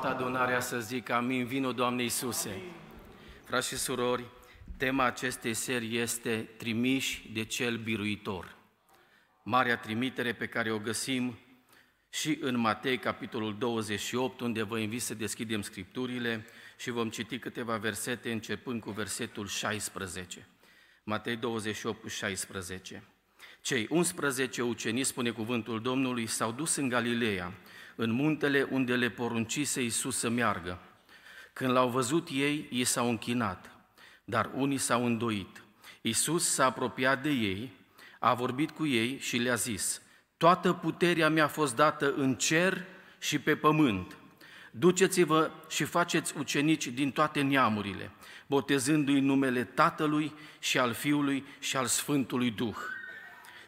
toată adunarea să zic amin, vino Doamne Iisuse. Frați și surori, tema acestei serii este Trimiși de cel biruitor. Marea trimitere pe care o găsim și în Matei, capitolul 28, unde vă invit să deschidem scripturile și vom citi câteva versete începând cu versetul 16. Matei 28 16. Cei 11 ucenici, spune cuvântul Domnului, s-au dus în Galileea, în muntele unde le poruncise Iisus să meargă. Când l-au văzut ei, ei s-au închinat, dar unii s-au îndoit. Iisus s-a apropiat de ei, a vorbit cu ei și le-a zis, Toată puterea mi-a fost dată în cer și pe pământ. Duceți-vă și faceți ucenici din toate neamurile, botezându-i numele Tatălui și al Fiului și al Sfântului Duh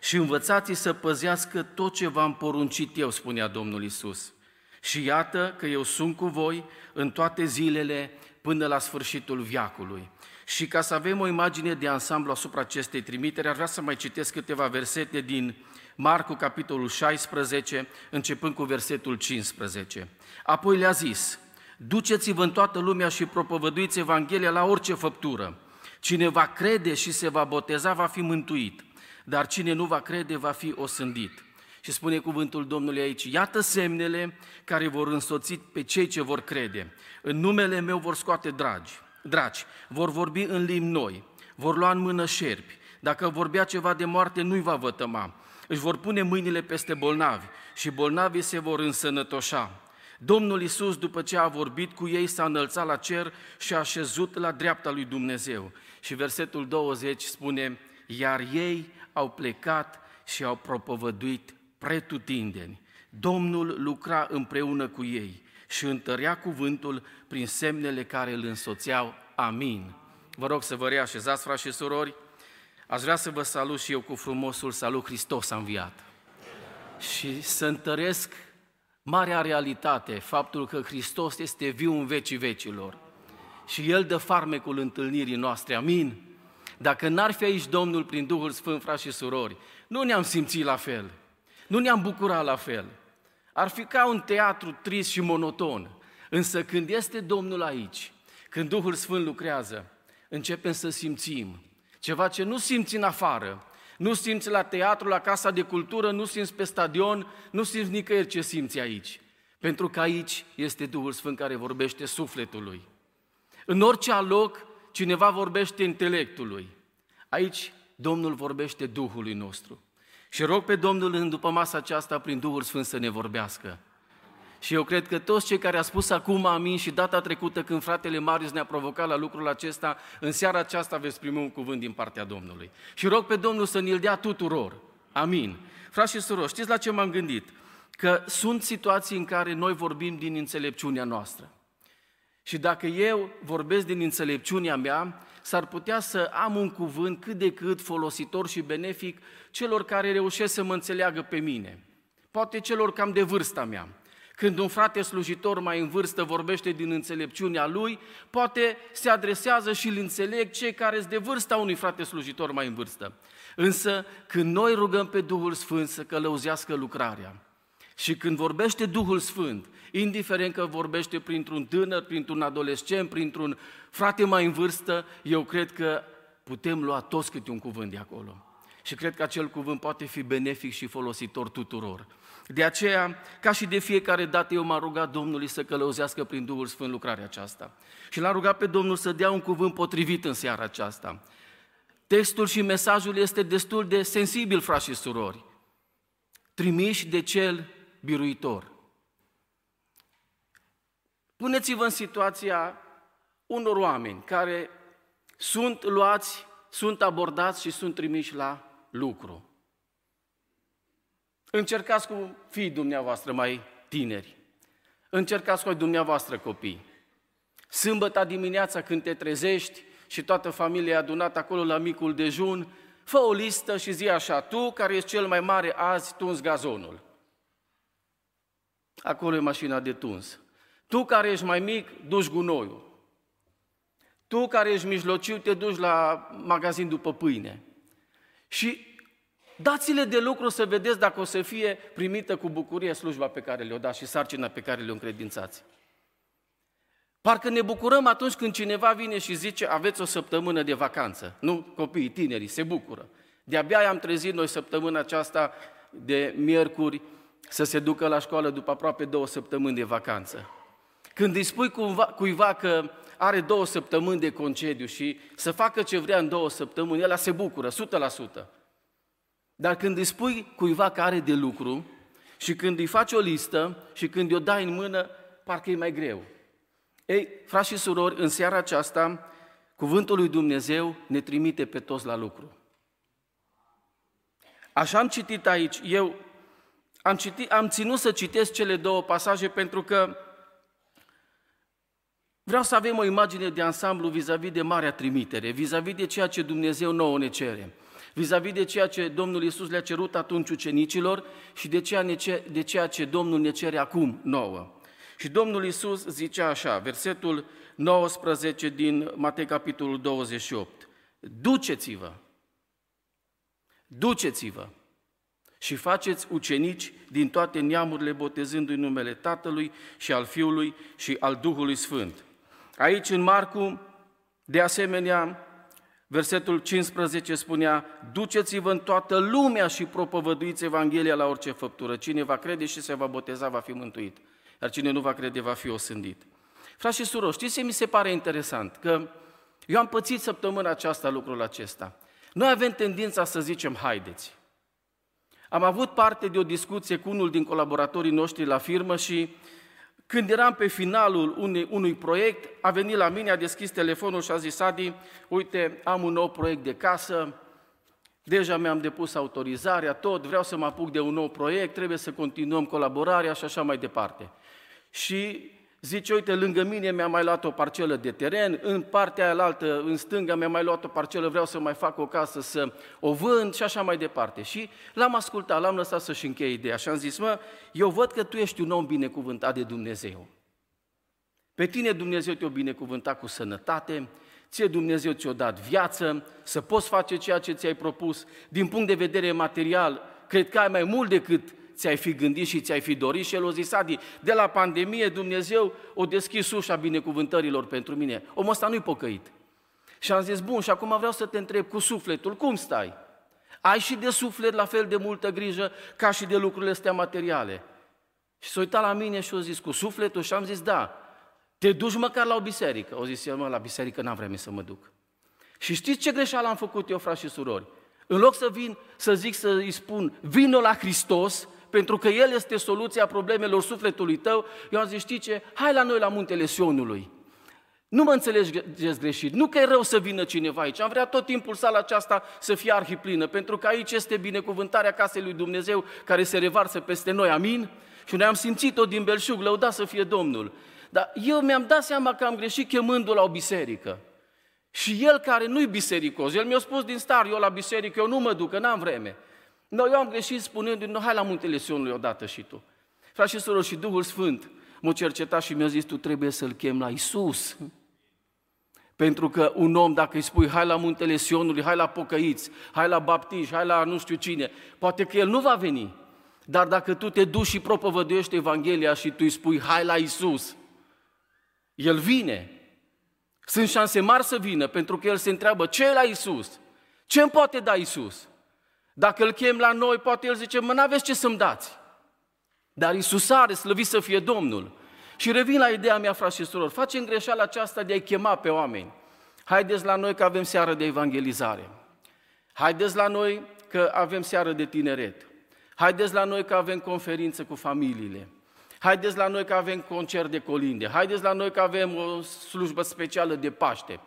și învățați să păzească tot ce v-am poruncit eu, spunea Domnul Isus. Și iată că eu sunt cu voi în toate zilele până la sfârșitul viacului. Și ca să avem o imagine de ansamblu asupra acestei trimiteri, ar vrea să mai citesc câteva versete din Marcu, capitolul 16, începând cu versetul 15. Apoi le-a zis, duceți-vă în toată lumea și propovăduiți Evanghelia la orice făptură. Cine va crede și se va boteza va fi mântuit dar cine nu va crede va fi osândit. Și spune cuvântul Domnului aici, iată semnele care vor însoți pe cei ce vor crede. În numele meu vor scoate dragi, dragi, vor vorbi în limbi noi, vor lua în mână șerpi. Dacă vorbea ceva de moarte, nu-i va vătăma. Își vor pune mâinile peste bolnavi și bolnavii se vor însănătoșa. Domnul Isus, după ce a vorbit cu ei, s-a înălțat la cer și a așezut la dreapta lui Dumnezeu. Și versetul 20 spune, iar ei au plecat și au propovăduit pretutindeni. Domnul lucra împreună cu ei și întărea cuvântul prin semnele care îl însoțeau. Amin. Vă rog să vă reașezați, frați și surori. Aș vrea să vă salut și eu cu frumosul salut Hristos a înviat. Și să întăresc marea realitate, faptul că Hristos este viu în vecii vecilor. Și El dă farmecul întâlnirii noastre. Amin. Dacă n-ar fi aici Domnul prin Duhul Sfânt, frați și surori, nu ne-am simțit la fel, nu ne-am bucurat la fel. Ar fi ca un teatru trist și monoton. Însă când este Domnul aici, când Duhul Sfânt lucrează, începem să simțim ceva ce nu simți în afară, nu simți la teatru, la casa de cultură, nu simți pe stadion, nu simți nicăieri ce simți aici. Pentru că aici este Duhul Sfânt care vorbește sufletului. În orice loc cineva vorbește intelectului. Aici Domnul vorbește Duhului nostru. Și rog pe Domnul în după masa aceasta prin Duhul Sfânt să ne vorbească. Și eu cred că toți cei care au spus acum amin și data trecută când fratele Marius ne-a provocat la lucrul acesta, în seara aceasta veți primi un cuvânt din partea Domnului. Și rog pe Domnul să ne-l dea tuturor. Amin. Frați și surori, știți la ce m-am gândit? Că sunt situații în care noi vorbim din înțelepciunea noastră. Și dacă eu vorbesc din înțelepciunea mea, s-ar putea să am un cuvânt cât de cât folositor și benefic celor care reușesc să mă înțeleagă pe mine. Poate celor cam de vârsta mea. Când un frate slujitor mai în vârstă vorbește din înțelepciunea lui, poate se adresează și îl înțeleg cei care sunt de vârsta unui frate slujitor mai în vârstă. Însă, când noi rugăm pe Duhul Sfânt să călăuzească lucrarea, și când vorbește Duhul Sfânt, indiferent că vorbește printr-un tânăr, printr-un adolescent, printr-un frate mai în vârstă, eu cred că putem lua toți câte un cuvânt de acolo. Și cred că acel cuvânt poate fi benefic și folositor tuturor. De aceea, ca și de fiecare dată, eu m-am rugat Domnului să călăuzească prin Duhul Sfânt lucrarea aceasta. Și l-am rugat pe Domnul să dea un cuvânt potrivit în seara aceasta. Textul și mesajul este destul de sensibil, frați și surori. Trimiși de cel biruitor. Puneți-vă în situația unor oameni care sunt luați, sunt abordați și sunt trimiși la lucru. Încercați cu fiii dumneavoastră mai tineri. Încercați cu ai dumneavoastră copii. Sâmbătă dimineața când te trezești și toată familia e adunată acolo la micul dejun, fă o listă și zi așa, tu care ești cel mai mare azi, tunzi gazonul. Acolo e mașina de tuns. Tu care ești mai mic, duci gunoiul. Tu care ești mijlociu, te duci la magazin după pâine. Și dați-le de lucru să vedeți dacă o să fie primită cu bucurie slujba pe care le-o dați și sarcina pe care le-o încredințați. Parcă ne bucurăm atunci când cineva vine și zice aveți o săptămână de vacanță. Nu, copiii, tinerii, se bucură. De-abia am trezit noi săptămâna aceasta de miercuri să se ducă la școală după aproape două săptămâni de vacanță. Când îi spui cuiva, cuiva că are două săptămâni de concediu și să facă ce vrea în două săptămâni, el se bucură, 100%. Dar când îi spui cuiva că are de lucru și când îi faci o listă și când o dai în mână, parcă e mai greu. Ei, frați și surori, în seara aceasta, Cuvântul lui Dumnezeu ne trimite pe toți la lucru. Așa am citit aici, eu am, citit, am ținut să citesc cele două pasaje pentru că vreau să avem o imagine de ansamblu vis-a-vis de marea trimitere, vis-a-vis de ceea ce Dumnezeu nouă ne cere, vis-a-vis de ceea ce Domnul Iisus le-a cerut atunci ucenicilor și de ceea, ce, de ceea ce Domnul ne cere acum nouă. Și Domnul Iisus zicea așa, versetul 19 din Matei capitolul 28, Duceți-vă, duceți-vă și faceți ucenici din toate neamurile, botezându-i numele Tatălui și al Fiului și al Duhului Sfânt. Aici în Marcu, de asemenea, versetul 15 spunea, duceți-vă în toată lumea și propovăduiți Evanghelia la orice făptură. Cine va crede și se va boteza va fi mântuit, iar cine nu va crede va fi osândit. Frați și surori, știți ce mi se pare interesant? Că eu am pățit săptămâna aceasta lucrul acesta. Noi avem tendința să zicem haideți. Am avut parte de o discuție cu unul din colaboratorii noștri la firmă și când eram pe finalul unui, unui proiect, a venit la mine, a deschis telefonul și a zis, Adi, uite, am un nou proiect de casă, deja mi-am depus autorizarea, tot, vreau să mă apuc de un nou proiect, trebuie să continuăm colaborarea și așa mai departe. Și Zice, uite, lângă mine mi-a mai luat o parcelă de teren, în partea aia altă, în stânga, mi-a mai luat o parcelă, vreau să mai fac o casă să o vând și așa mai departe. Și l-am ascultat, l-am lăsat să-și încheie ideea și am zis, mă, eu văd că tu ești un om binecuvântat de Dumnezeu. Pe tine Dumnezeu te-a binecuvântat cu sănătate, ție Dumnezeu ți-a dat viață, să poți face ceea ce ți-ai propus. Din punct de vedere material, cred că ai mai mult decât ți-ai fi gândit și ți-ai fi dorit și el o zis, Adi, de la pandemie Dumnezeu o deschis ușa binecuvântărilor pentru mine. Omul ăsta nu-i pocăit. Și am zis, bun, și acum vreau să te întreb cu sufletul, cum stai? Ai și de suflet la fel de multă grijă ca și de lucrurile astea materiale. Și s-a uitat la mine și a zis, cu sufletul? Și am zis, da. Te duci măcar la o biserică? O zis, eu, mă, la biserică n-am vreme să mă duc. Și știți ce greșeală am făcut eu, frați și surori? În loc să vin, să zic, să îi spun, vină la Hristos, pentru că El este soluția problemelor sufletului tău, eu am zis, știi ce, hai la noi la muntele Sionului. Nu mă înțelegeți greșit, nu că e rău să vină cineva aici, am vrea tot timpul sala aceasta să fie arhiplină, pentru că aici este binecuvântarea casei lui Dumnezeu care se revarsă peste noi, amin? Și noi am simțit-o din belșug, lăuda să fie Domnul. Dar eu mi-am dat seama că am greșit chemându-l la o biserică. Și el care nu-i bisericos, el mi-a spus din star, eu la biserică, eu nu mă duc, că n-am vreme. No, eu am greșit spunându-i, no, hai la muntele Sionului odată și tu. Frate și soror, și Duhul Sfânt m-a cercetat și mi-a zis, tu trebuie să-L chem la Isus. Pentru că un om, dacă îi spui, hai la muntele Sionului, hai la pocăiți, hai la baptiști, hai la nu știu cine, poate că el nu va veni. Dar dacă tu te duci și propovăduiești Evanghelia și tu îi spui, hai la Isus, el vine. Sunt șanse mari să vină, pentru că el se întreabă, ce e la Isus? Ce îmi poate da Isus? Dacă îl chem la noi, poate el zice, mă, n-aveți ce să-mi dați. Dar Iisus are, slăvit să fie Domnul. Și revin la ideea mea, frați și surori, facem greșeala aceasta de a-i chema pe oameni. Haideți la noi că avem seară de evangelizare. Haideți la noi că avem seară de tineret. Haideți la noi că avem conferință cu familiile. Haideți la noi că avem concert de colinde. Haideți la noi că avem o slujbă specială de Paște.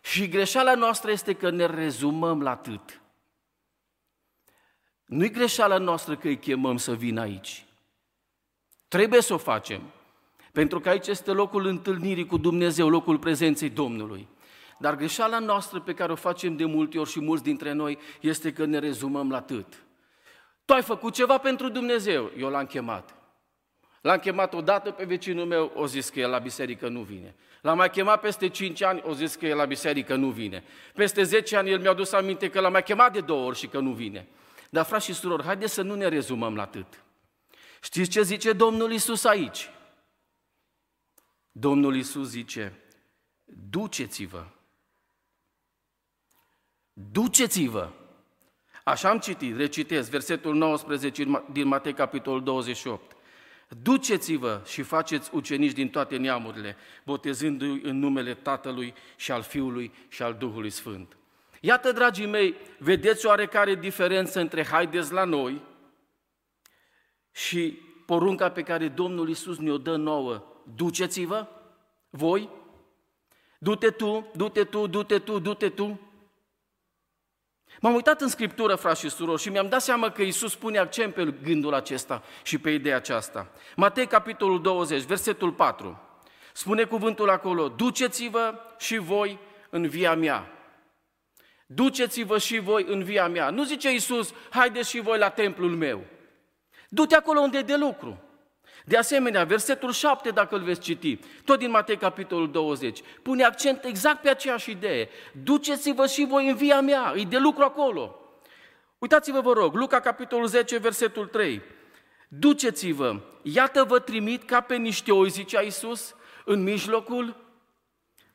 Și greșeala noastră este că ne rezumăm la atât. Nu-i greșeala noastră că îi chemăm să vină aici. Trebuie să o facem. Pentru că aici este locul întâlnirii cu Dumnezeu, locul prezenței Domnului. Dar greșeala noastră pe care o facem de multe ori și mulți dintre noi este că ne rezumăm la atât. Tu ai făcut ceva pentru Dumnezeu, eu l-am chemat. L-am chemat odată pe vecinul meu, o zis că el la biserică nu vine. L-am mai chemat peste 5 ani, o zis că el la biserică nu vine. Peste 10 ani el mi-a dus aminte că l-am mai chemat de două ori și că nu vine. Dar, frați și surori, haideți să nu ne rezumăm la atât. Știți ce zice Domnul Isus aici? Domnul Isus zice, duceți-vă. Duceți-vă. Așa am citit, recitesc, versetul 19 din Matei, capitolul 28. Duceți-vă și faceți ucenici din toate neamurile, botezându-i în numele Tatălui și al Fiului și al Duhului Sfânt. Iată, dragii mei, vedeți oarecare diferență între haideți la noi și porunca pe care Domnul Isus ne-o dă nouă. Duceți-vă, voi, du-te tu, du-te tu, du-te tu, du-te tu. M-am uitat în Scriptură, frați și surori, și mi-am dat seama că Isus pune accent pe gândul acesta și pe ideea aceasta. Matei, capitolul 20, versetul 4. Spune cuvântul acolo, duceți-vă și voi în via mea. Duceți-vă și voi în via mea. Nu zice Isus, haideți și voi la templul meu. Du-te acolo unde e de lucru. De asemenea, versetul 7, dacă îl veți citi, tot din Matei, capitolul 20, pune accent exact pe aceeași idee. Duceți-vă și voi în via mea, e de lucru acolo. Uitați-vă, vă rog, Luca, capitolul 10, versetul 3. Duceți-vă, iată vă trimit ca pe niște oi, zicea Iisus, în mijlocul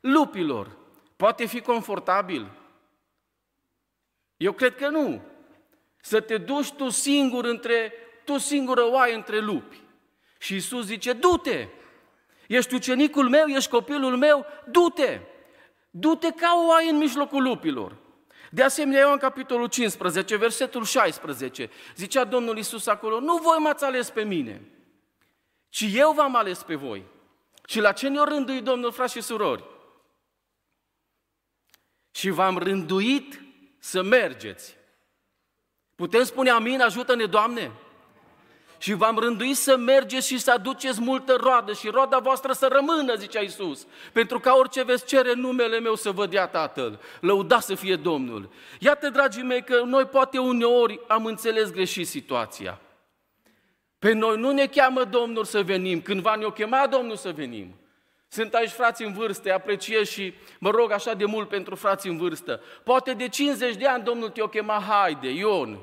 lupilor. Poate fi confortabil? Eu cred că nu. Să te duci tu singur între, tu singură oaie între lupi. Și Isus zice, du-te! Ești ucenicul meu, ești copilul meu, du-te! Du-te ca o oaie în mijlocul lupilor. De asemenea, Ioan capitolul 15, versetul 16, zicea Domnul Isus acolo, nu voi m-ați ales pe mine, ci eu v-am ales pe voi. Și la ce ne-o rândui Domnul, frați și surori? Și v-am rânduit să mergeți. Putem spune amin, ajută-ne, Doamne? Și v-am rânduit să mergeți și să aduceți multă roadă și roada voastră să rămână, zicea Iisus, pentru ca orice veți cere numele meu să vă dea Tatăl. Lăuda să fie Domnul. Iată, dragii mei, că noi poate uneori am înțeles greșit situația. Pe noi nu ne cheamă Domnul să venim, cândva ne-o chema Domnul să venim. Sunt aici frați în vârstă, apreciez și mă rog așa de mult pentru frați în vârstă. Poate de 50 de ani Domnul te-o chema, haide, Ion,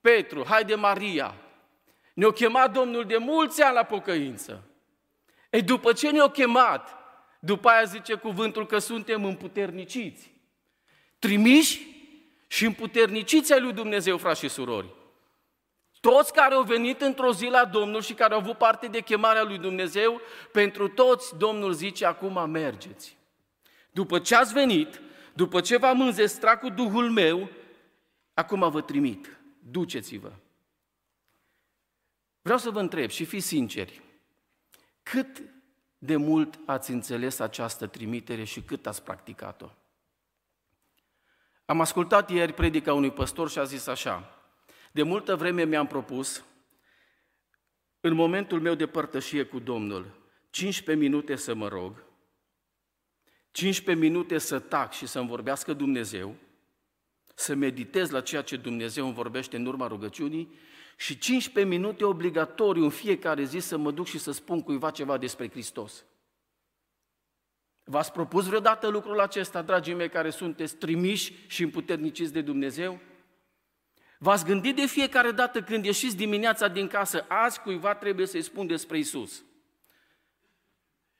Petru, haide Maria. Ne-o chemat Domnul de mulți ani la pocăință. E după ce ne-o chemat, după aia zice cuvântul că suntem împuterniciți. Trimiși și împuterniciți ai lui Dumnezeu, frați și surori. Toți care au venit într-o zi la Domnul și care au avut parte de chemarea lui Dumnezeu, pentru toți Domnul zice, acum mergeți. După ce ați venit, după ce v-am înzestrat cu Duhul meu, acum vă trimit, duceți-vă. Vreau să vă întreb și fiți sinceri, cât de mult ați înțeles această trimitere și cât ați practicat-o? Am ascultat ieri predica unui păstor și a zis așa, de multă vreme mi-am propus, în momentul meu de părtășie cu Domnul, 15 minute să mă rog, 15 minute să tac și să-mi vorbească Dumnezeu, să meditez la ceea ce Dumnezeu îmi vorbește în urma rugăciunii și 15 minute obligatoriu în fiecare zi să mă duc și să spun cuiva ceva despre Hristos. V-ați propus vreodată lucrul acesta, dragii mei, care sunteți trimiși și împuterniciți de Dumnezeu? V-ați gândit de fiecare dată când ieșiți dimineața din casă, azi cuiva trebuie să-i spun despre Isus.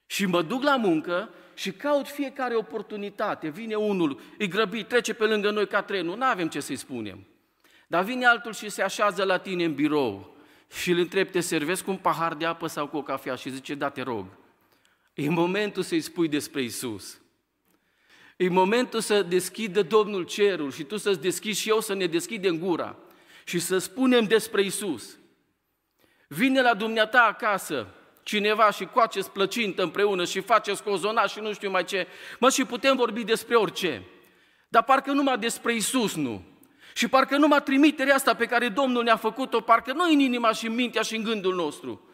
Și mă duc la muncă și caut fiecare oportunitate. Vine unul, îi grăbit, trece pe lângă noi ca trenul, nu avem ce să-i spunem. Dar vine altul și se așează la tine în birou și îl întreb, te servesc cu un pahar de apă sau cu o cafea? Și zice, da, te rog. E momentul să-i spui despre Isus. E momentul să deschidă Domnul cerul și tu să-ți deschizi și eu să ne deschidem gura și să spunem despre Isus. Vine la dumneata acasă cineva și coaceți plăcintă împreună și faceți cozona și nu știu mai ce. Mă, și putem vorbi despre orice. Dar parcă numai despre Isus nu. Și parcă numai trimiterea asta pe care Domnul ne-a făcut-o, parcă nu în inima și în mintea și în gândul nostru.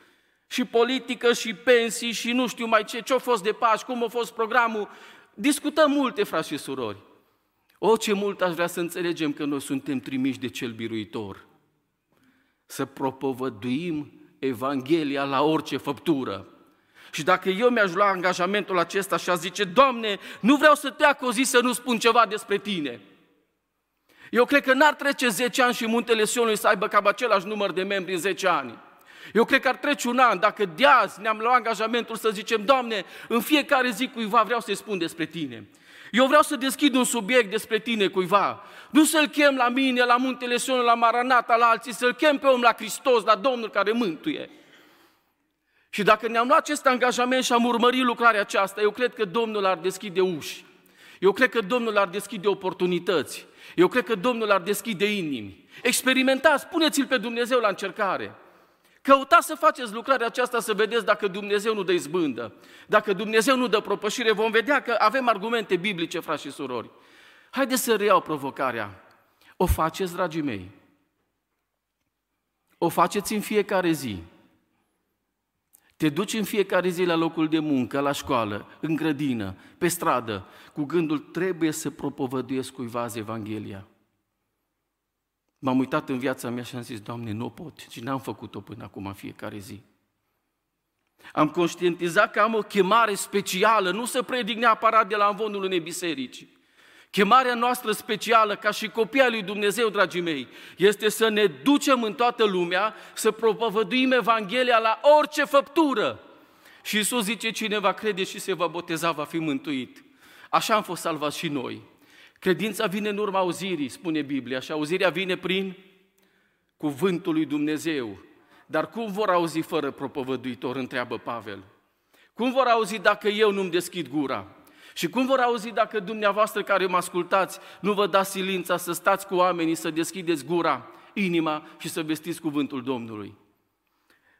Și politică, și pensii, și nu știu mai ce, ce-a fost de pași, cum a fost programul, Discutăm multe, frați și surori. O, ce mult aș vrea să înțelegem că noi suntem trimiși de cel biruitor. Să propovăduim Evanghelia la orice făptură. Și dacă eu mi-aș lua angajamentul acesta și aș zice, Doamne, nu vreau să te o zi să nu spun ceva despre Tine. Eu cred că n-ar trece 10 ani și muntele Sionului să aibă cam același număr de membri în 10 ani. Eu cred că ar trece un an, dacă de azi ne-am luat angajamentul să zicem, Doamne, în fiecare zi cuiva vreau să-i spun despre Tine. Eu vreau să deschid un subiect despre Tine cuiva. Nu să-L chem la mine, la Muntele Sion, la Maranata, la alții, să-L chem pe om la Hristos, la Domnul care mântuie. Și dacă ne-am luat acest angajament și am urmărit lucrarea aceasta, eu cred că Domnul ar deschide uși. Eu cred că Domnul ar deschide oportunități. Eu cred că Domnul ar deschide inimi. Experimentați, puneți-L pe Dumnezeu la încercare. Căutați să faceți lucrarea aceasta să vedeți dacă Dumnezeu nu dă izbândă. Dacă Dumnezeu nu dă propășire, vom vedea că avem argumente biblice, frați și surori. Haideți să reiau provocarea. O faceți, dragii mei. O faceți în fiecare zi. Te duci în fiecare zi la locul de muncă, la școală, în grădină, pe stradă, cu gândul trebuie să propovăduiesc cuiva azi Evanghelia. M-am uitat în viața mea și am zis, Doamne, nu pot și n-am făcut-o până acum în fiecare zi. Am conștientizat că am o chemare specială, nu să predic neapărat de la învonul unei biserici. Chemarea noastră specială, ca și copii al lui Dumnezeu, dragii mei, este să ne ducem în toată lumea, să propovăduim Evanghelia la orice făptură. Și Iisus zice, cine va crede și se va boteza, va fi mântuit. Așa am fost salvați și noi. Credința vine în urma auzirii, spune Biblia, și auzirea vine prin cuvântul lui Dumnezeu. Dar cum vor auzi fără propovăduitor, întreabă Pavel. Cum vor auzi dacă eu nu-mi deschid gura? Și cum vor auzi dacă dumneavoastră care mă ascultați nu vă dați silința să stați cu oamenii, să deschideți gura, inima și să vestiți cuvântul Domnului?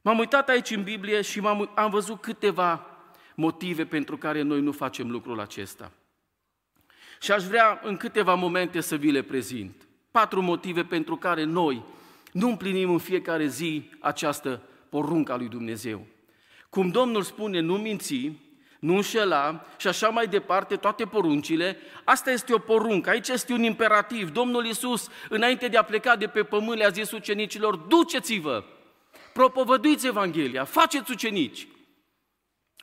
M-am uitat aici în Biblie și am am văzut câteva motive pentru care noi nu facem lucrul acesta. Și aș vrea în câteva momente să vi le prezint. Patru motive pentru care noi nu împlinim în fiecare zi această poruncă a lui Dumnezeu. Cum Domnul spune, nu minți, nu înșela și așa mai departe, toate poruncile, asta este o poruncă, aici este un imperativ. Domnul Iisus, înainte de a pleca de pe pământ, le-a zis ucenicilor, duceți-vă, propovăduiți Evanghelia, faceți ucenici.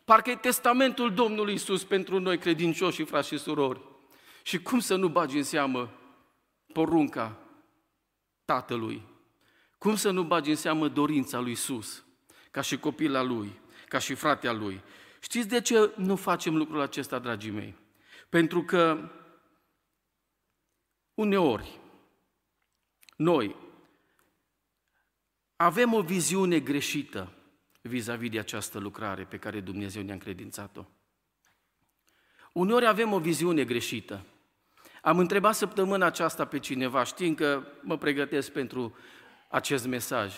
Parcă e testamentul Domnului Iisus pentru noi credincioși și frați și surori. Și cum să nu bagi în seamă porunca Tatălui? Cum să nu bagi în seamă dorința lui Iisus, ca și copila lui, ca și fratea lui? Știți de ce nu facem lucrul acesta, dragii mei? Pentru că uneori noi avem o viziune greșită vis-a-vis de această lucrare pe care Dumnezeu ne-a încredințat-o. Uneori avem o viziune greșită. Am întrebat săptămâna aceasta pe cineva, știind că mă pregătesc pentru acest mesaj.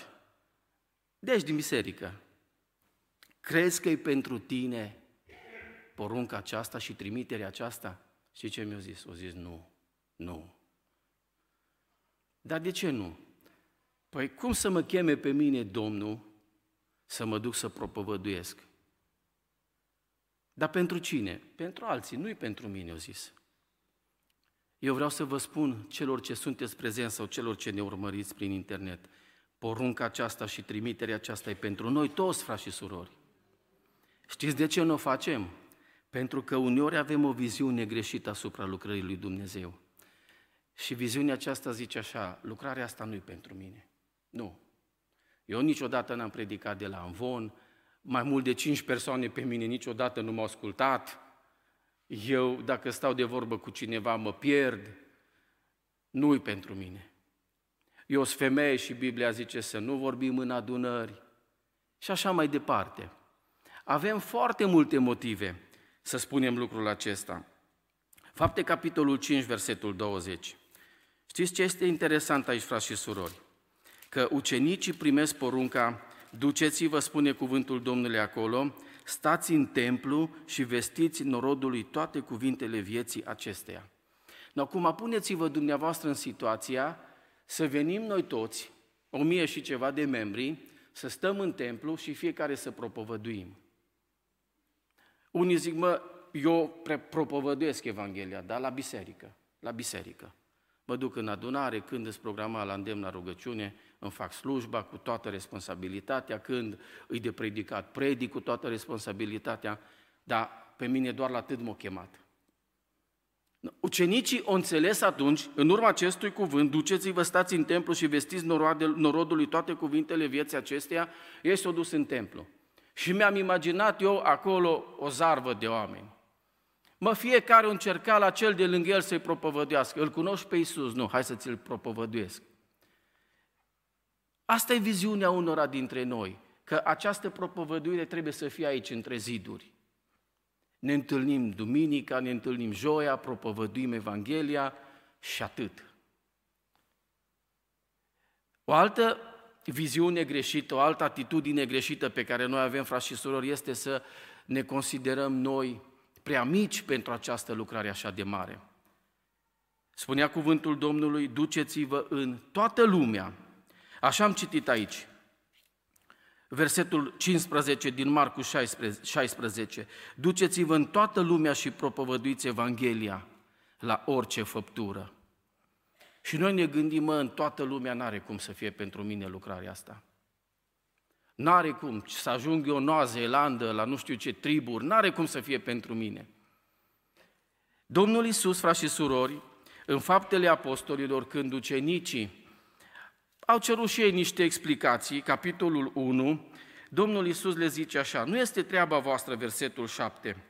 Deci din biserică, crezi că e pentru tine porunca aceasta și trimiterea aceasta? Și ce mi-a zis? O zis nu, nu. Dar de ce nu? Păi cum să mă cheme pe mine Domnul să mă duc să propovăduiesc? Dar pentru cine? Pentru alții, nu-i pentru mine, o zis. Eu vreau să vă spun celor ce sunteți prezenți sau celor ce ne urmăriți prin internet, porunca aceasta și trimiterea aceasta e pentru noi toți, frați și surori. Știți de ce nu o facem? Pentru că uneori avem o viziune greșită asupra lucrării lui Dumnezeu. Și viziunea aceasta zice așa, lucrarea asta nu e pentru mine. Nu. Eu niciodată n-am predicat de la Anvon, mai mult de cinci persoane pe mine niciodată nu m-au ascultat, eu, dacă stau de vorbă cu cineva, mă pierd, nu-i pentru mine. Eu sunt femeie și Biblia zice să nu vorbim în adunări și așa mai departe. Avem foarte multe motive să spunem lucrul acesta. Fapte, capitolul 5, versetul 20. Știți ce este interesant aici, frați și surori? Că ucenicii primesc porunca, duceți-vă, spune cuvântul Domnului acolo, stați în templu și vestiți norodului toate cuvintele vieții acesteia. Acum puneți-vă dumneavoastră în situația să venim noi toți, o mie și ceva de membri, să stăm în templu și fiecare să propovăduim. Unii zic, mă, eu propovăduiesc Evanghelia, dar la biserică, la biserică. Mă duc în adunare, când îți programa la îndemn la rugăciune, îmi fac slujba cu toată responsabilitatea, când îi de predicat, predic cu toată responsabilitatea, dar pe mine doar la atât m-a chemat. Ucenicii o înțeles atunci, în urma acestui cuvânt, duceți-vă, stați în templu și vestiți norodului toate cuvintele vieții acesteia, ei s-au dus în templu. Și mi-am imaginat eu acolo o zarvă de oameni. Mă, fiecare încerca la cel de lângă el să-i propovăduiască. Îl cunoști pe Iisus? Nu, hai să ți-l propovăduiesc. Asta e viziunea unora dintre noi, că această propovăduire trebuie să fie aici, între ziduri. Ne întâlnim duminica, ne întâlnim joia, propovăduim Evanghelia și atât. O altă viziune greșită, o altă atitudine greșită pe care noi avem, frați și surori, este să ne considerăm noi prea mici pentru această lucrare așa de mare. Spunea cuvântul Domnului, duceți-vă în toată lumea. Așa am citit aici. Versetul 15 din Marcu 16, 16. Duceți-vă în toată lumea și propovăduiți Evanghelia la orice făptură. Și noi ne gândim, mă, în toată lumea n-are cum să fie pentru mine lucrarea asta. N-are cum să ajung eu în Noua Zeelandă, la nu știu ce triburi, n-are cum să fie pentru mine. Domnul Iisus, frați și surori, în faptele apostolilor, când ucenicii au cerut și ei niște explicații, capitolul 1, Domnul Iisus le zice așa, nu este treaba voastră, versetul 7,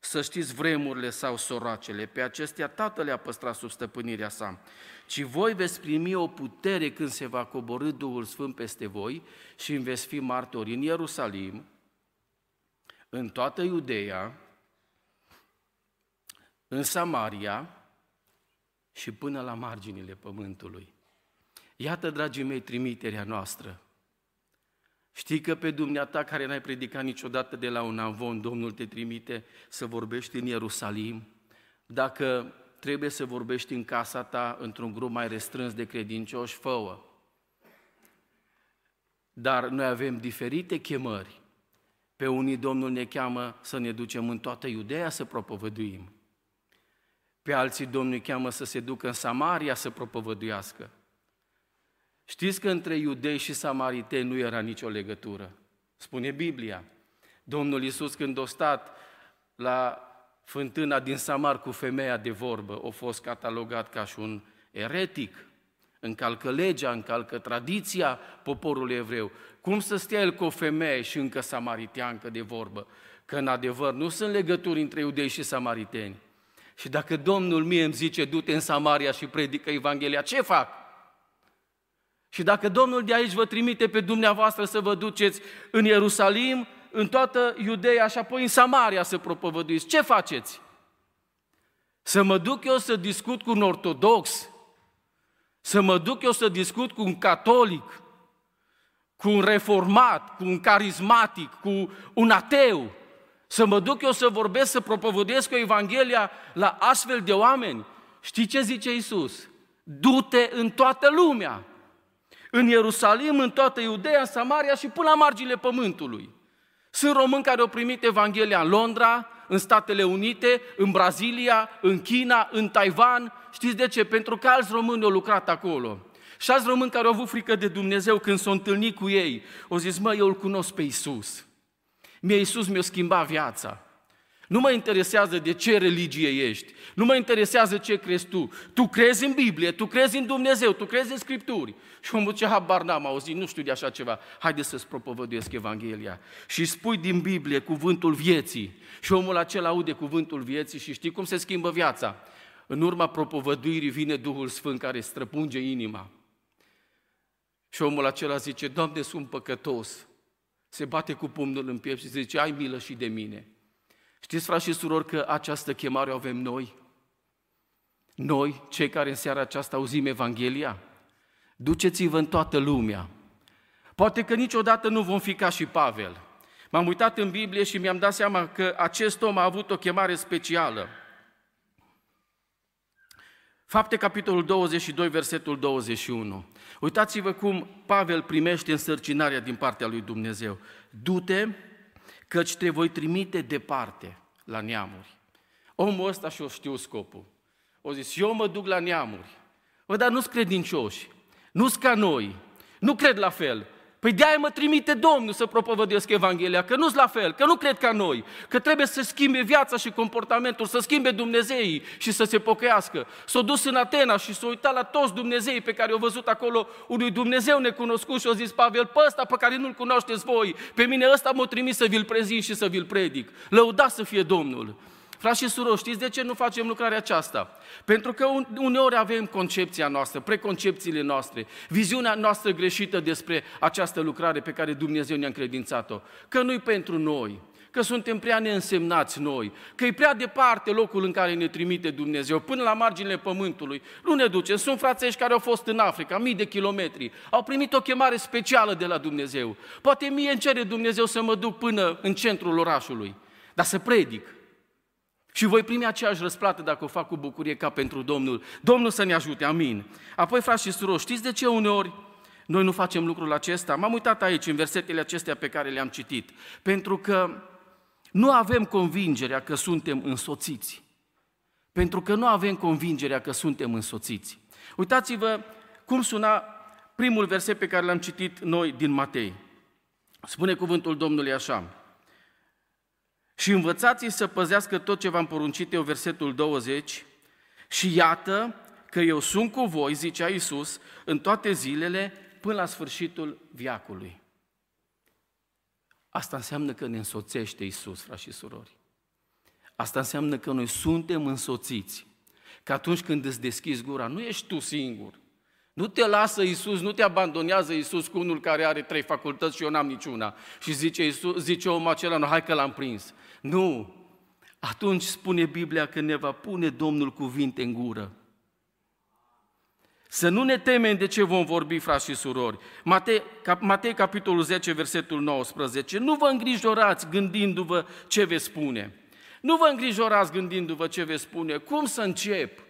să știți vremurile sau soracele, pe acestea Tatăl le-a păstrat sub stăpânirea sa, ci voi veți primi o putere când se va coborâ Duhul Sfânt peste voi și îmi veți fi martori în Ierusalim, în toată Iudeea, în Samaria și până la marginile pământului. Iată, dragii mei, trimiterea noastră. Știi că pe dumneata care n-ai predicat niciodată de la un avon, Domnul te trimite să vorbești în Ierusalim. Dacă trebuie să vorbești în casa ta, într-un grup mai restrâns de credincioși, fă Dar noi avem diferite chemări. Pe unii Domnul ne cheamă să ne ducem în toată Iudeea să propovăduim. Pe alții Domnul îi cheamă să se ducă în Samaria să propovăduiască. Știți că între iudei și samariteni nu era nicio legătură. Spune Biblia. Domnul Iisus când a stat la fântâna din Samar cu femeia de vorbă, a fost catalogat ca și un eretic, încalcă legea, încalcă tradiția poporului evreu. Cum să stea el cu o femeie și încă samariteancă de vorbă? Că în adevăr nu sunt legături între iudei și samariteni. Și dacă Domnul mie îmi zice, du-te în Samaria și predică Evanghelia, ce fac? Și dacă Domnul de aici vă trimite pe dumneavoastră să vă duceți în Ierusalim, în toată Iudeea și apoi în Samaria să propovăduiți, ce faceți? Să mă duc eu să discut cu un ortodox? Să mă duc eu să discut cu un catolic? Cu un reformat? Cu un carismatic? Cu un ateu? Să mă duc eu să vorbesc, să propovăduiesc cu Evanghelia la astfel de oameni? Știi ce zice Isus? Du-te în toată lumea în Ierusalim, în toată Iudeea, în Samaria și până la marginile pământului. Sunt români care au primit Evanghelia în Londra, în Statele Unite, în Brazilia, în China, în Taiwan. Știți de ce? Pentru că alți români au lucrat acolo. Și alți români care au avut frică de Dumnezeu când s-au întâlnit cu ei, au zis, mă, eu îl cunosc pe Isus. Mie Isus mi-a schimbat viața. Nu mă interesează de ce religie ești, nu mă interesează ce crezi tu. Tu crezi în Biblie, tu crezi în Dumnezeu, tu crezi în Scripturi. Și omul ce habar n-am auzit, nu știu de așa ceva. Haide să-ți propovăduiesc Evanghelia. Și spui din Biblie cuvântul vieții. Și omul acela aude cuvântul vieții și știi cum se schimbă viața. În urma propovăduirii vine Duhul Sfânt care străpunge inima. Și omul acela zice, Doamne, sunt păcătos. Se bate cu pumnul în piept și zice, ai milă și de mine. Știți, frați și surori, că această chemare o avem noi? Noi, cei care în seara aceasta auzim Evanghelia? Duceți-vă în toată lumea. Poate că niciodată nu vom fi ca și Pavel. M-am uitat în Biblie și mi-am dat seama că acest om a avut o chemare specială. Fapte, capitolul 22, versetul 21. Uitați-vă cum Pavel primește însărcinarea din partea lui Dumnezeu. Du-te căci te voi trimite departe la neamuri. Omul ăsta și-o știu scopul. O zis, eu mă duc la neamuri. Bă, dar nu-s credincioși, nu-s ca noi, nu cred la fel. Păi de-aia mă trimite Domnul să propovăduiesc Evanghelia, că nu-s la fel, că nu cred ca noi, că trebuie să schimbe viața și comportamentul, să schimbe Dumnezeii și să se pocăiască. S-a dus în Atena și s-a uitat la toți Dumnezeii pe care au văzut acolo unui Dumnezeu necunoscut și a zis Pavel, pe ăsta pe care nu-l cunoașteți voi, pe mine ăsta m-a trimis să vi-l prezint și să vi-l predic. Lăuda să fie Domnul. Frați și surori, știți de ce nu facem lucrarea aceasta? Pentru că uneori avem concepția noastră, preconcepțiile noastre, viziunea noastră greșită despre această lucrare pe care Dumnezeu ne-a încredințat-o. Că nu-i pentru noi, că suntem prea neînsemnați noi, că e prea departe locul în care ne trimite Dumnezeu, până la marginile pământului. Nu ne ducem. Sunt frațești care au fost în Africa, mii de kilometri, au primit o chemare specială de la Dumnezeu. Poate mie îmi cere Dumnezeu să mă duc până în centrul orașului, dar să predic, și voi primi aceeași răsplată dacă o fac cu bucurie ca pentru Domnul. Domnul să ne ajute, amin. Apoi, frați și surori, știți de ce uneori noi nu facem lucrul acesta? M-am uitat aici, în versetele acestea pe care le-am citit. Pentru că nu avem convingerea că suntem însoțiți. Pentru că nu avem convingerea că suntem însoțiți. Uitați-vă cum suna primul verset pe care l-am citit noi din Matei. Spune cuvântul Domnului așa și învățați să păzească tot ce v-am poruncit eu, versetul 20, și iată că eu sunt cu voi, zicea Iisus, în toate zilele până la sfârșitul viacului. Asta înseamnă că ne însoțește Iisus, frați și surori. Asta înseamnă că noi suntem însoțiți. Că atunci când îți deschizi gura, nu ești tu singur. Nu te lasă Isus, nu te abandonează Isus cu unul care are trei facultăți și eu n-am niciuna. Și zice, Iisus, zice omul acela, nu, hai că l-am prins. Nu. Atunci spune Biblia că ne va pune Domnul cuvinte în gură. Să nu ne temem de ce vom vorbi, frați și surori. Matei, cap, Matei, capitolul 10, versetul 19. Nu vă îngrijorați gândindu-vă ce veți spune. Nu vă îngrijorați gândindu-vă ce veți spune. Cum să încep?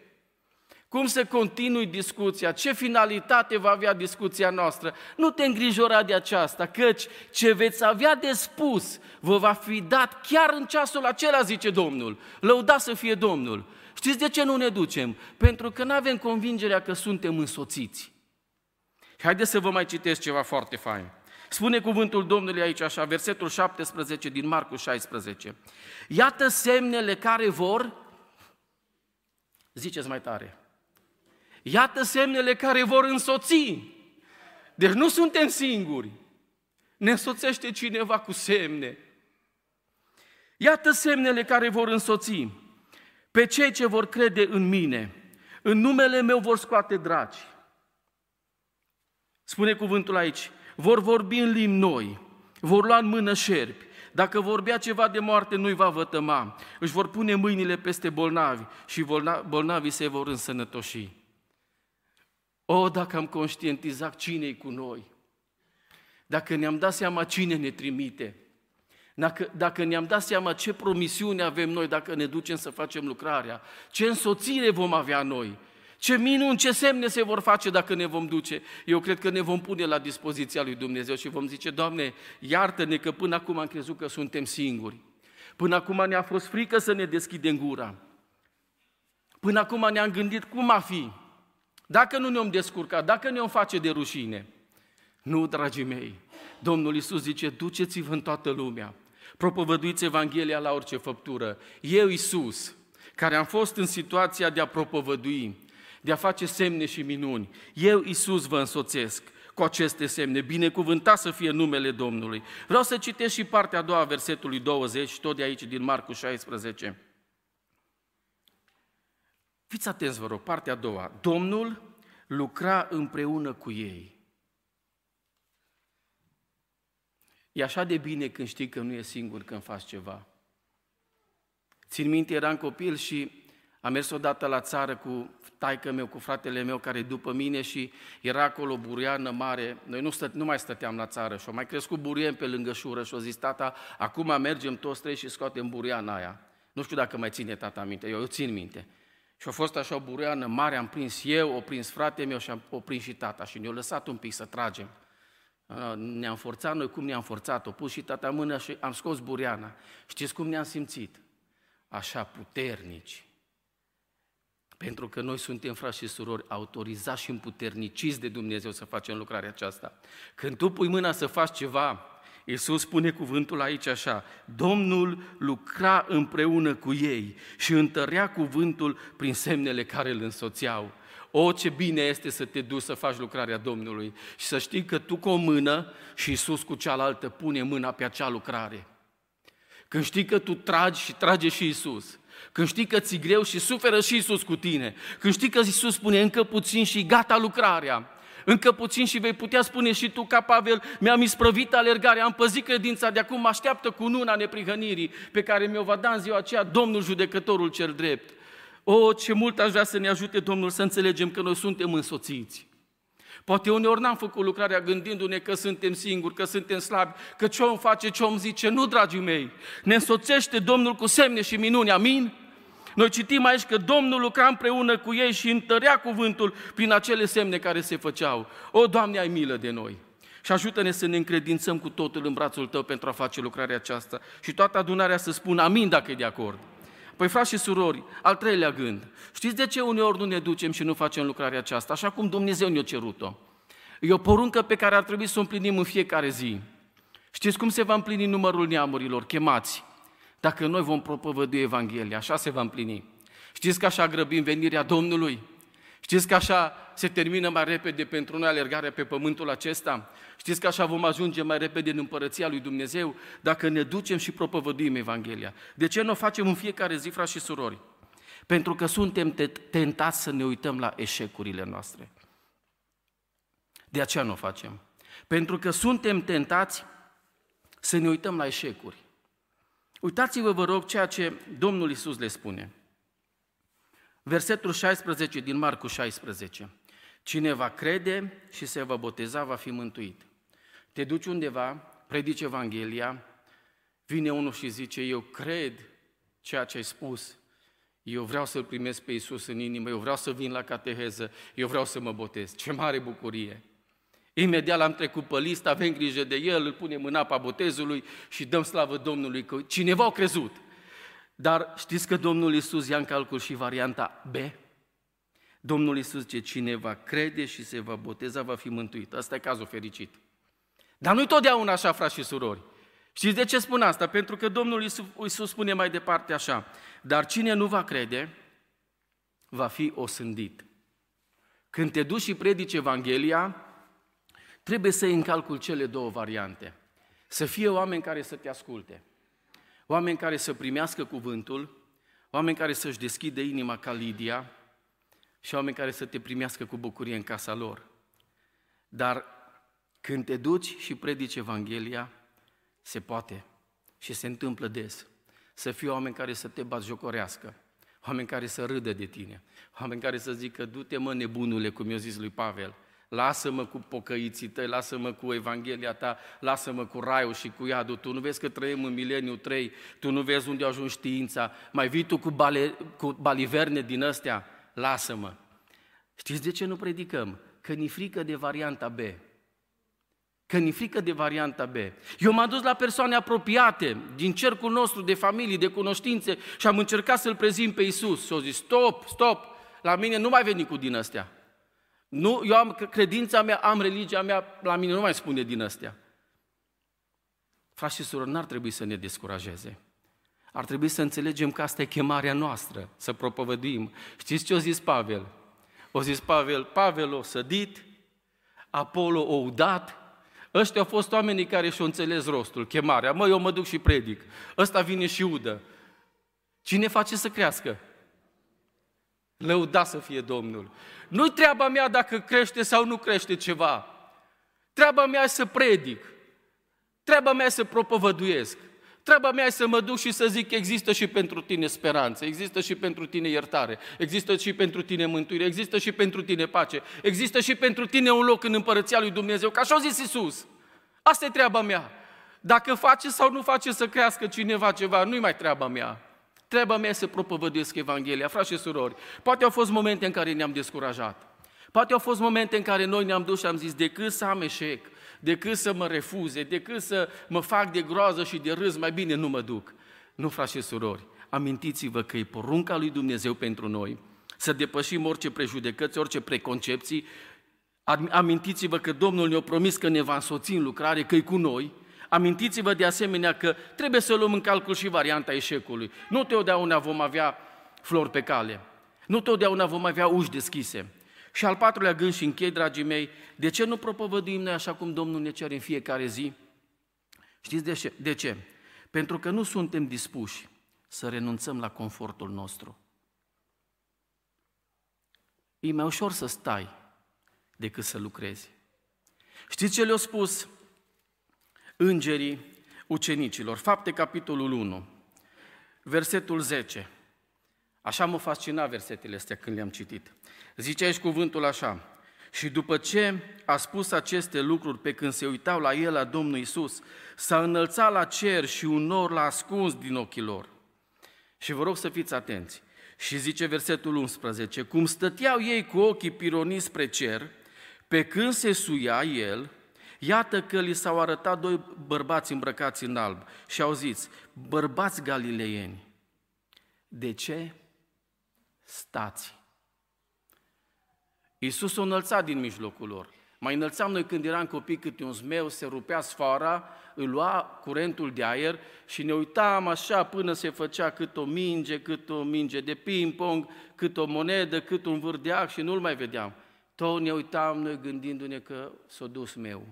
Cum să continui discuția? Ce finalitate va avea discuția noastră? Nu te îngrijora de aceasta, căci ce veți avea de spus vă va fi dat chiar în ceasul acela, zice Domnul. Lăuda să fie Domnul. Știți de ce nu ne ducem? Pentru că nu avem convingerea că suntem însoțiți. Haideți să vă mai citesc ceva foarte fain. Spune cuvântul Domnului aici așa, versetul 17 din Marcu 16. Iată semnele care vor, ziceți mai tare, Iată semnele care vor însoți. Deci nu suntem singuri. Ne însoțește cineva cu semne. Iată semnele care vor însoți. Pe cei ce vor crede în mine, în numele meu vor scoate draci. Spune cuvântul aici, vor vorbi în limbi noi, vor lua în mână șerpi, dacă vorbea ceva de moarte, nu-i va vătăma. Își vor pune mâinile peste bolnavi și bolnavii se vor însănătoși. O, dacă am conștientizat cine e cu noi, dacă ne-am dat seama cine ne trimite, dacă, dacă ne-am dat seama ce promisiune avem noi dacă ne ducem să facem lucrarea, ce însoțire vom avea noi, ce minuni, ce semne se vor face dacă ne vom duce. Eu cred că ne vom pune la dispoziția lui Dumnezeu și vom zice, Doamne, iartă-ne că până acum am crezut că suntem singuri. Până acum ne-a fost frică să ne deschidem gura. Până acum ne-am gândit cum a fi. Dacă nu ne-om descurca, dacă ne-om face de rușine. Nu, dragii mei, Domnul Iisus zice, duceți-vă în toată lumea, propovăduiți Evanghelia la orice făptură. Eu, Iisus, care am fost în situația de a propovădui, de a face semne și minuni, eu, Iisus, vă însoțesc cu aceste semne. Binecuvântat să fie numele Domnului. Vreau să citesc și partea a doua a versetului 20, tot de aici, din Marcu 16. Fiți atenți, vă rog, partea a doua. Domnul lucra împreună cu ei. E așa de bine când știi că nu e singur când faci ceva. Țin minte, eram copil și am mers odată la țară cu taică meu, cu fratele meu care după mine și era acolo buriană mare. Noi nu, stă, nu mai stăteam la țară și au mai crescut burien pe lângă șură și au zis, tata, acum mergem toți trei și scoatem buriana aia. Nu știu dacă mai ține tata minte, eu, eu țin minte. Și a fost așa o bureană mare, am prins eu, o prins frate meu și am o prins și tata și ne-a lăsat un pic să tragem. Ne-am forțat noi cum ne-am forțat, o pus și tata mână și am scos bureana. Știți cum ne-am simțit? Așa puternici. Pentru că noi suntem frați și surori autorizați și împuterniciți de Dumnezeu să facem lucrarea aceasta. Când tu pui mâna să faci ceva, Iisus spune cuvântul aici așa, Domnul lucra împreună cu ei și întărea cuvântul prin semnele care îl însoțeau. O, ce bine este să te duci să faci lucrarea Domnului și să știi că tu cu o mână și Iisus cu cealaltă pune mâna pe acea lucrare. Când știi că tu tragi și trage și Iisus. Când știi că ți greu și suferă și Iisus cu tine. Când știi că Iisus spune încă puțin și gata lucrarea. Încă puțin și vei putea spune și tu ca Pavel, mi-am isprăvit alergarea, am păzit credința, de acum mă așteaptă cu nuna neprihănirii pe care mi-o va da în ziua aceea Domnul judecătorul cel drept. O, ce mult aș vrea să ne ajute Domnul să înțelegem că noi suntem însoțiți. Poate uneori n-am făcut lucrarea gândindu-ne că suntem singuri, că suntem slabi, că ce om face, ce om zice. Nu, dragii mei, ne însoțește Domnul cu semne și minuni, amin? Noi citim aici că Domnul lucra împreună cu ei și întărea cuvântul prin acele semne care se făceau. O, Doamne, ai milă de noi! Și ajută-ne să ne încredințăm cu totul în brațul Tău pentru a face lucrarea aceasta. Și toată adunarea să spună amin dacă e de acord. Păi, frați și surori, al treilea gând. Știți de ce uneori nu ne ducem și nu facem lucrarea aceasta? Așa cum Dumnezeu ne-a cerut-o. E o poruncă pe care ar trebui să o împlinim în fiecare zi. Știți cum se va împlini numărul neamurilor chemați? Dacă noi vom propovădui Evanghelia, așa se va împlini. Știți că așa grăbim venirea Domnului? Știți că așa se termină mai repede pentru noi alergarea pe pământul acesta? Știți că așa vom ajunge mai repede în împărăția lui Dumnezeu dacă ne ducem și propovăduim Evanghelia. De ce nu o facem în fiecare zi, frați și surori? Pentru că suntem tentați să ne uităm la eșecurile noastre. De aceea nu o facem. Pentru că suntem tentați să ne uităm la eșecuri. Uitați-vă, vă rog, ceea ce Domnul Isus le spune. Versetul 16 din Marcu 16. Cine va crede și se va boteza va fi mântuit. Te duci undeva, predici Evanghelia, vine unul și zice, eu cred ceea ce ai spus, eu vreau să-L primesc pe Iisus în inimă, eu vreau să vin la cateheză, eu vreau să mă botez. Ce mare bucurie! Imediat l-am trecut pe listă, avem grijă de el, îl punem în apa botezului și dăm slavă Domnului că cineva a crezut. Dar știți că Domnul Iisus ia în calcul și varianta B? Domnul Iisus zice, cine va crede și se va boteza va fi mântuit. Asta e cazul fericit. Dar nu-i totdeauna așa, frați și surori. Știți de ce spun asta? Pentru că Domnul Iisus spune mai departe așa, dar cine nu va crede, va fi osândit. Când te duci și predici Evanghelia, trebuie să iei în calcul cele două variante. Să fie oameni care să te asculte, oameni care să primească cuvântul, oameni care să-și deschide inima ca Lidia și oameni care să te primească cu bucurie în casa lor. Dar când te duci și predici Evanghelia, se poate și se întâmplă des. Să fie oameni care să te jocorească, oameni care să râdă de tine, oameni care să zică, du-te mă nebunule, cum i-a zis lui Pavel, lasă-mă cu pocăiții tăi, lasă-mă cu Evanghelia ta, lasă-mă cu raiul și cu iadul. Tu nu vezi că trăim în mileniu 3, tu nu vezi unde a ajuns știința, mai vii tu cu, bale, cu baliverne din astea, lasă-mă. Știți de ce nu predicăm? Că ni frică de varianta B. Că ni frică de varianta B. Eu m-am dus la persoane apropiate, din cercul nostru, de familie, de cunoștințe și am încercat să-L prezint pe Isus. Și au zis, stop, stop, la mine nu mai veni cu din astea. Nu, eu am credința mea, am religia mea, la mine nu mai spune din astea. Frați și surori, n-ar trebui să ne descurajeze. Ar trebui să înțelegem că asta e chemarea noastră, să propovăduim. Știți ce a zis Pavel? O zis Pavel, Pavel o sădit, Apollo o udat, ăștia au fost oamenii care și-au înțeles rostul, chemarea. Mă, eu mă duc și predic. Ăsta vine și udă. Cine face să crească? Lăuda să fie Domnul. Nu-i treaba mea dacă crește sau nu crește ceva. Treaba mea e să predic. Treaba mea e să propovăduiesc. Treaba mea e să mă duc și să zic că există și pentru tine speranță, există și pentru tine iertare, există și pentru tine mântuire, există și pentru tine pace, există și pentru tine un loc în împărăția lui Dumnezeu, ca așa a zis Iisus. Asta e treaba mea. Dacă face sau nu face să crească cineva ceva, nu-i mai treaba mea. Treaba mea să propovăduiesc Evanghelia, frați și surori. Poate au fost momente în care ne-am descurajat. Poate au fost momente în care noi ne-am dus și am zis, decât să am eșec, decât să mă refuze, decât să mă fac de groază și de râs, mai bine nu mă duc. Nu, frați și surori, amintiți-vă că e porunca lui Dumnezeu pentru noi să depășim orice prejudecăți, orice preconcepții. Amintiți-vă că Domnul ne-a promis că ne va însoți în lucrare, că e cu noi. Amintiți-vă de asemenea că trebuie să luăm în calcul și varianta eșecului. Nu totdeauna vom avea flori pe cale. Nu totdeauna vom avea uși deschise. Și al patrulea gând și închei, dragii mei, de ce nu propovăduim noi așa cum Domnul ne cere în fiecare zi? Știți de ce? De ce? Pentru că nu suntem dispuși să renunțăm la confortul nostru. E mai ușor să stai decât să lucrezi. Știți ce le-au spus îngerii ucenicilor? Fapte, capitolul 1, versetul 10. Așa mă fascina versetele astea când le-am citit. Zice aici cuvântul așa, și după ce a spus aceste lucruri pe când se uitau la el, la Domnul Isus, s-a înălțat la cer și un nor l-a ascuns din ochii lor. Și vă rog să fiți atenți. Și zice versetul 11, cum stăteau ei cu ochii pironiți spre cer, pe când se suia el, iată că li s-au arătat doi bărbați îmbrăcați în alb și au zis, bărbați galileieni, de ce stați? Iisus o înălțat din mijlocul lor. Mai înălțam noi când eram copii câte un zmeu, se rupea sfara, îl lua curentul de aer și ne uitam așa până se făcea cât o minge, cât o minge de ping-pong, cât o monedă, cât un vârdeac și nu-l mai vedeam. Tot ne uitam noi gândindu-ne că s-a dus meu.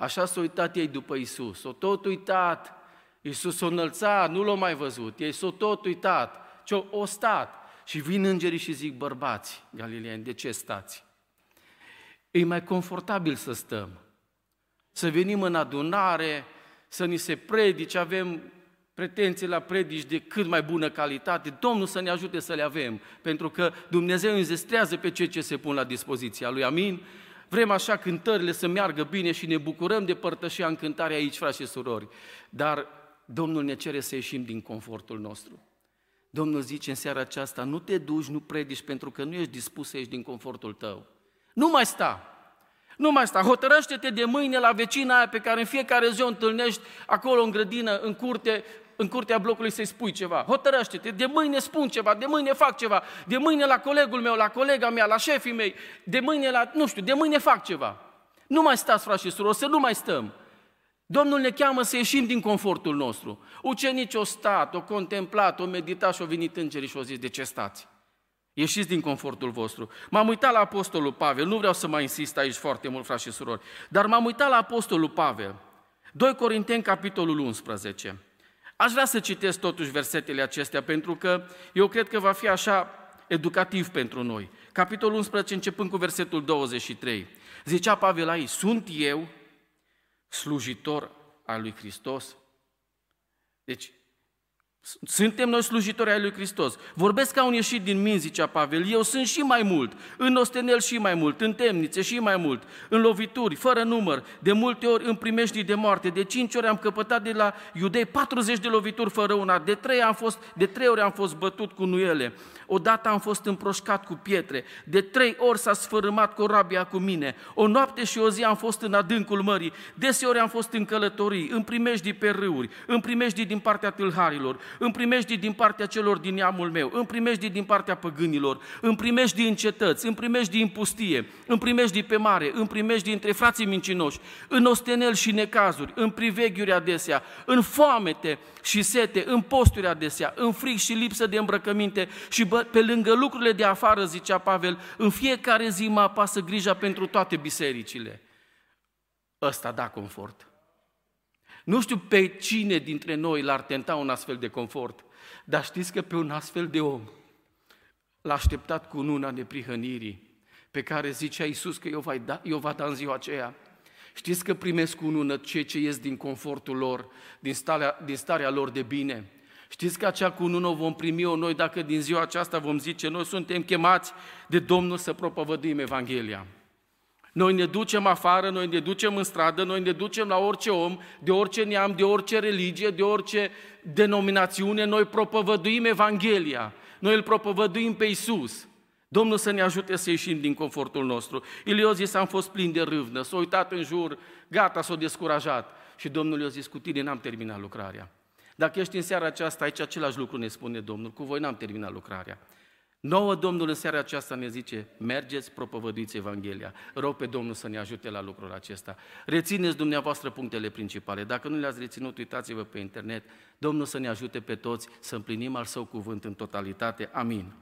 Așa s-au uitat ei după Isus. S-au tot uitat. Isus s-a înălțat, nu l-au mai văzut. Ei s-au tot uitat. Ce o stat. Și vin îngerii și zic, bărbați galileeni, de ce stați? E mai confortabil să stăm, să venim în adunare, să ni se predice, avem pretenții la predici de cât mai bună calitate, Domnul să ne ajute să le avem, pentru că Dumnezeu înzestrează pe cei ce se pun la dispoziția Lui, amin? Vrem așa cântările să meargă bine și ne bucurăm de părtășia în cântare aici, frați și surori, dar Domnul ne cere să ieșim din confortul nostru. Domnul zice în seara aceasta, nu te duci, nu predici pentru că nu ești dispus să ieși din confortul tău. Nu mai sta! Nu mai sta, hotărăște-te de mâine la vecina aia pe care în fiecare zi o întâlnești acolo în grădină, în curte, în curtea blocului să-i spui ceva. Hotărăște-te, de mâine spun ceva, de mâine fac ceva, de mâine la colegul meu, la colega mea, la șefii mei, de mâine la, nu știu, de mâine fac ceva. Nu mai stați, frați și surori, să nu mai stăm. Domnul ne cheamă să ieșim din confortul nostru. Ucenici o stat, o contemplat, o meditat și au venit îngerii și au zis, de ce stați? Ieșiți din confortul vostru. M-am uitat la Apostolul Pavel, nu vreau să mai insist aici foarte mult, frați și surori, dar m-am uitat la Apostolul Pavel, 2 Corinteni, capitolul 11. Aș vrea să citesc totuși versetele acestea, pentru că eu cred că va fi așa educativ pentru noi. Capitolul 11, începând cu versetul 23. Zicea Pavel aici, sunt eu slujitor al lui Hristos? Deci, suntem noi slujitori ai lui Hristos. Vorbesc ca un ieșit din min, zicea Pavel. Eu sunt și mai mult, în ostenel și mai mult, în temnițe și mai mult, în lovituri, fără număr, de multe ori în primești de moarte. De cinci ori am căpătat de la iudei 40 de lovituri fără una. De trei, am fost, de trei ori am fost bătut cu nuiele. Odată am fost împroșcat cu pietre. De trei ori s-a sfărâmat corabia cu mine. O noapte și o zi am fost în adâncul mării. Deseori am fost în călătorii, în primești pe râuri, în primești din partea tâlharilor îmi primești din partea celor din neamul meu, îmi primești din partea păgânilor, îmi primești din cetăți, îmi primești din pustie, îmi primești pe mare, îmi primești dintre frații mincinoși, în ostenel și necazuri, în priveghiuri adesea, în foamete și sete, în posturi adesea, în frig și lipsă de îmbrăcăminte și bă, pe lângă lucrurile de afară, zicea Pavel, în fiecare zi mă apasă grija pentru toate bisericile. Ăsta da confort. Nu știu pe cine dintre noi l-ar tenta un astfel de confort, dar știți că pe un astfel de om l-a așteptat cu una neprihănirii, pe care zicea Iisus că eu, vai da, eu va da în ziua aceea. Știți că primesc cu ună cei ce ies din confortul lor, din starea, din starea lor de bine. Știți că acea cunună o vom primi o noi dacă din ziua aceasta vom zice noi suntem chemați de Domnul să propovăduim Evanghelia. Noi ne ducem afară, noi ne ducem în stradă, noi ne ducem la orice om, de orice neam, de orice religie, de orice denominațiune, noi propovăduim Evanghelia, noi îl propovăduim pe Isus. Domnul să ne ajute să ieșim din confortul nostru. Ilio zis, am fost plin de râvnă, s-a uitat în jur, gata, s-a descurajat. Și Domnul i-a zis, cu tine n-am terminat lucrarea. Dacă ești în seara aceasta, aici același lucru ne spune Domnul, cu voi n-am terminat lucrarea. Nouă Domnul în seara aceasta ne zice, mergeți, propovăduiți Evanghelia. Rog pe Domnul să ne ajute la lucrul acesta. Rețineți dumneavoastră punctele principale. Dacă nu le-ați reținut, uitați-vă pe internet. Domnul să ne ajute pe toți să împlinim al Său cuvânt în totalitate. Amin.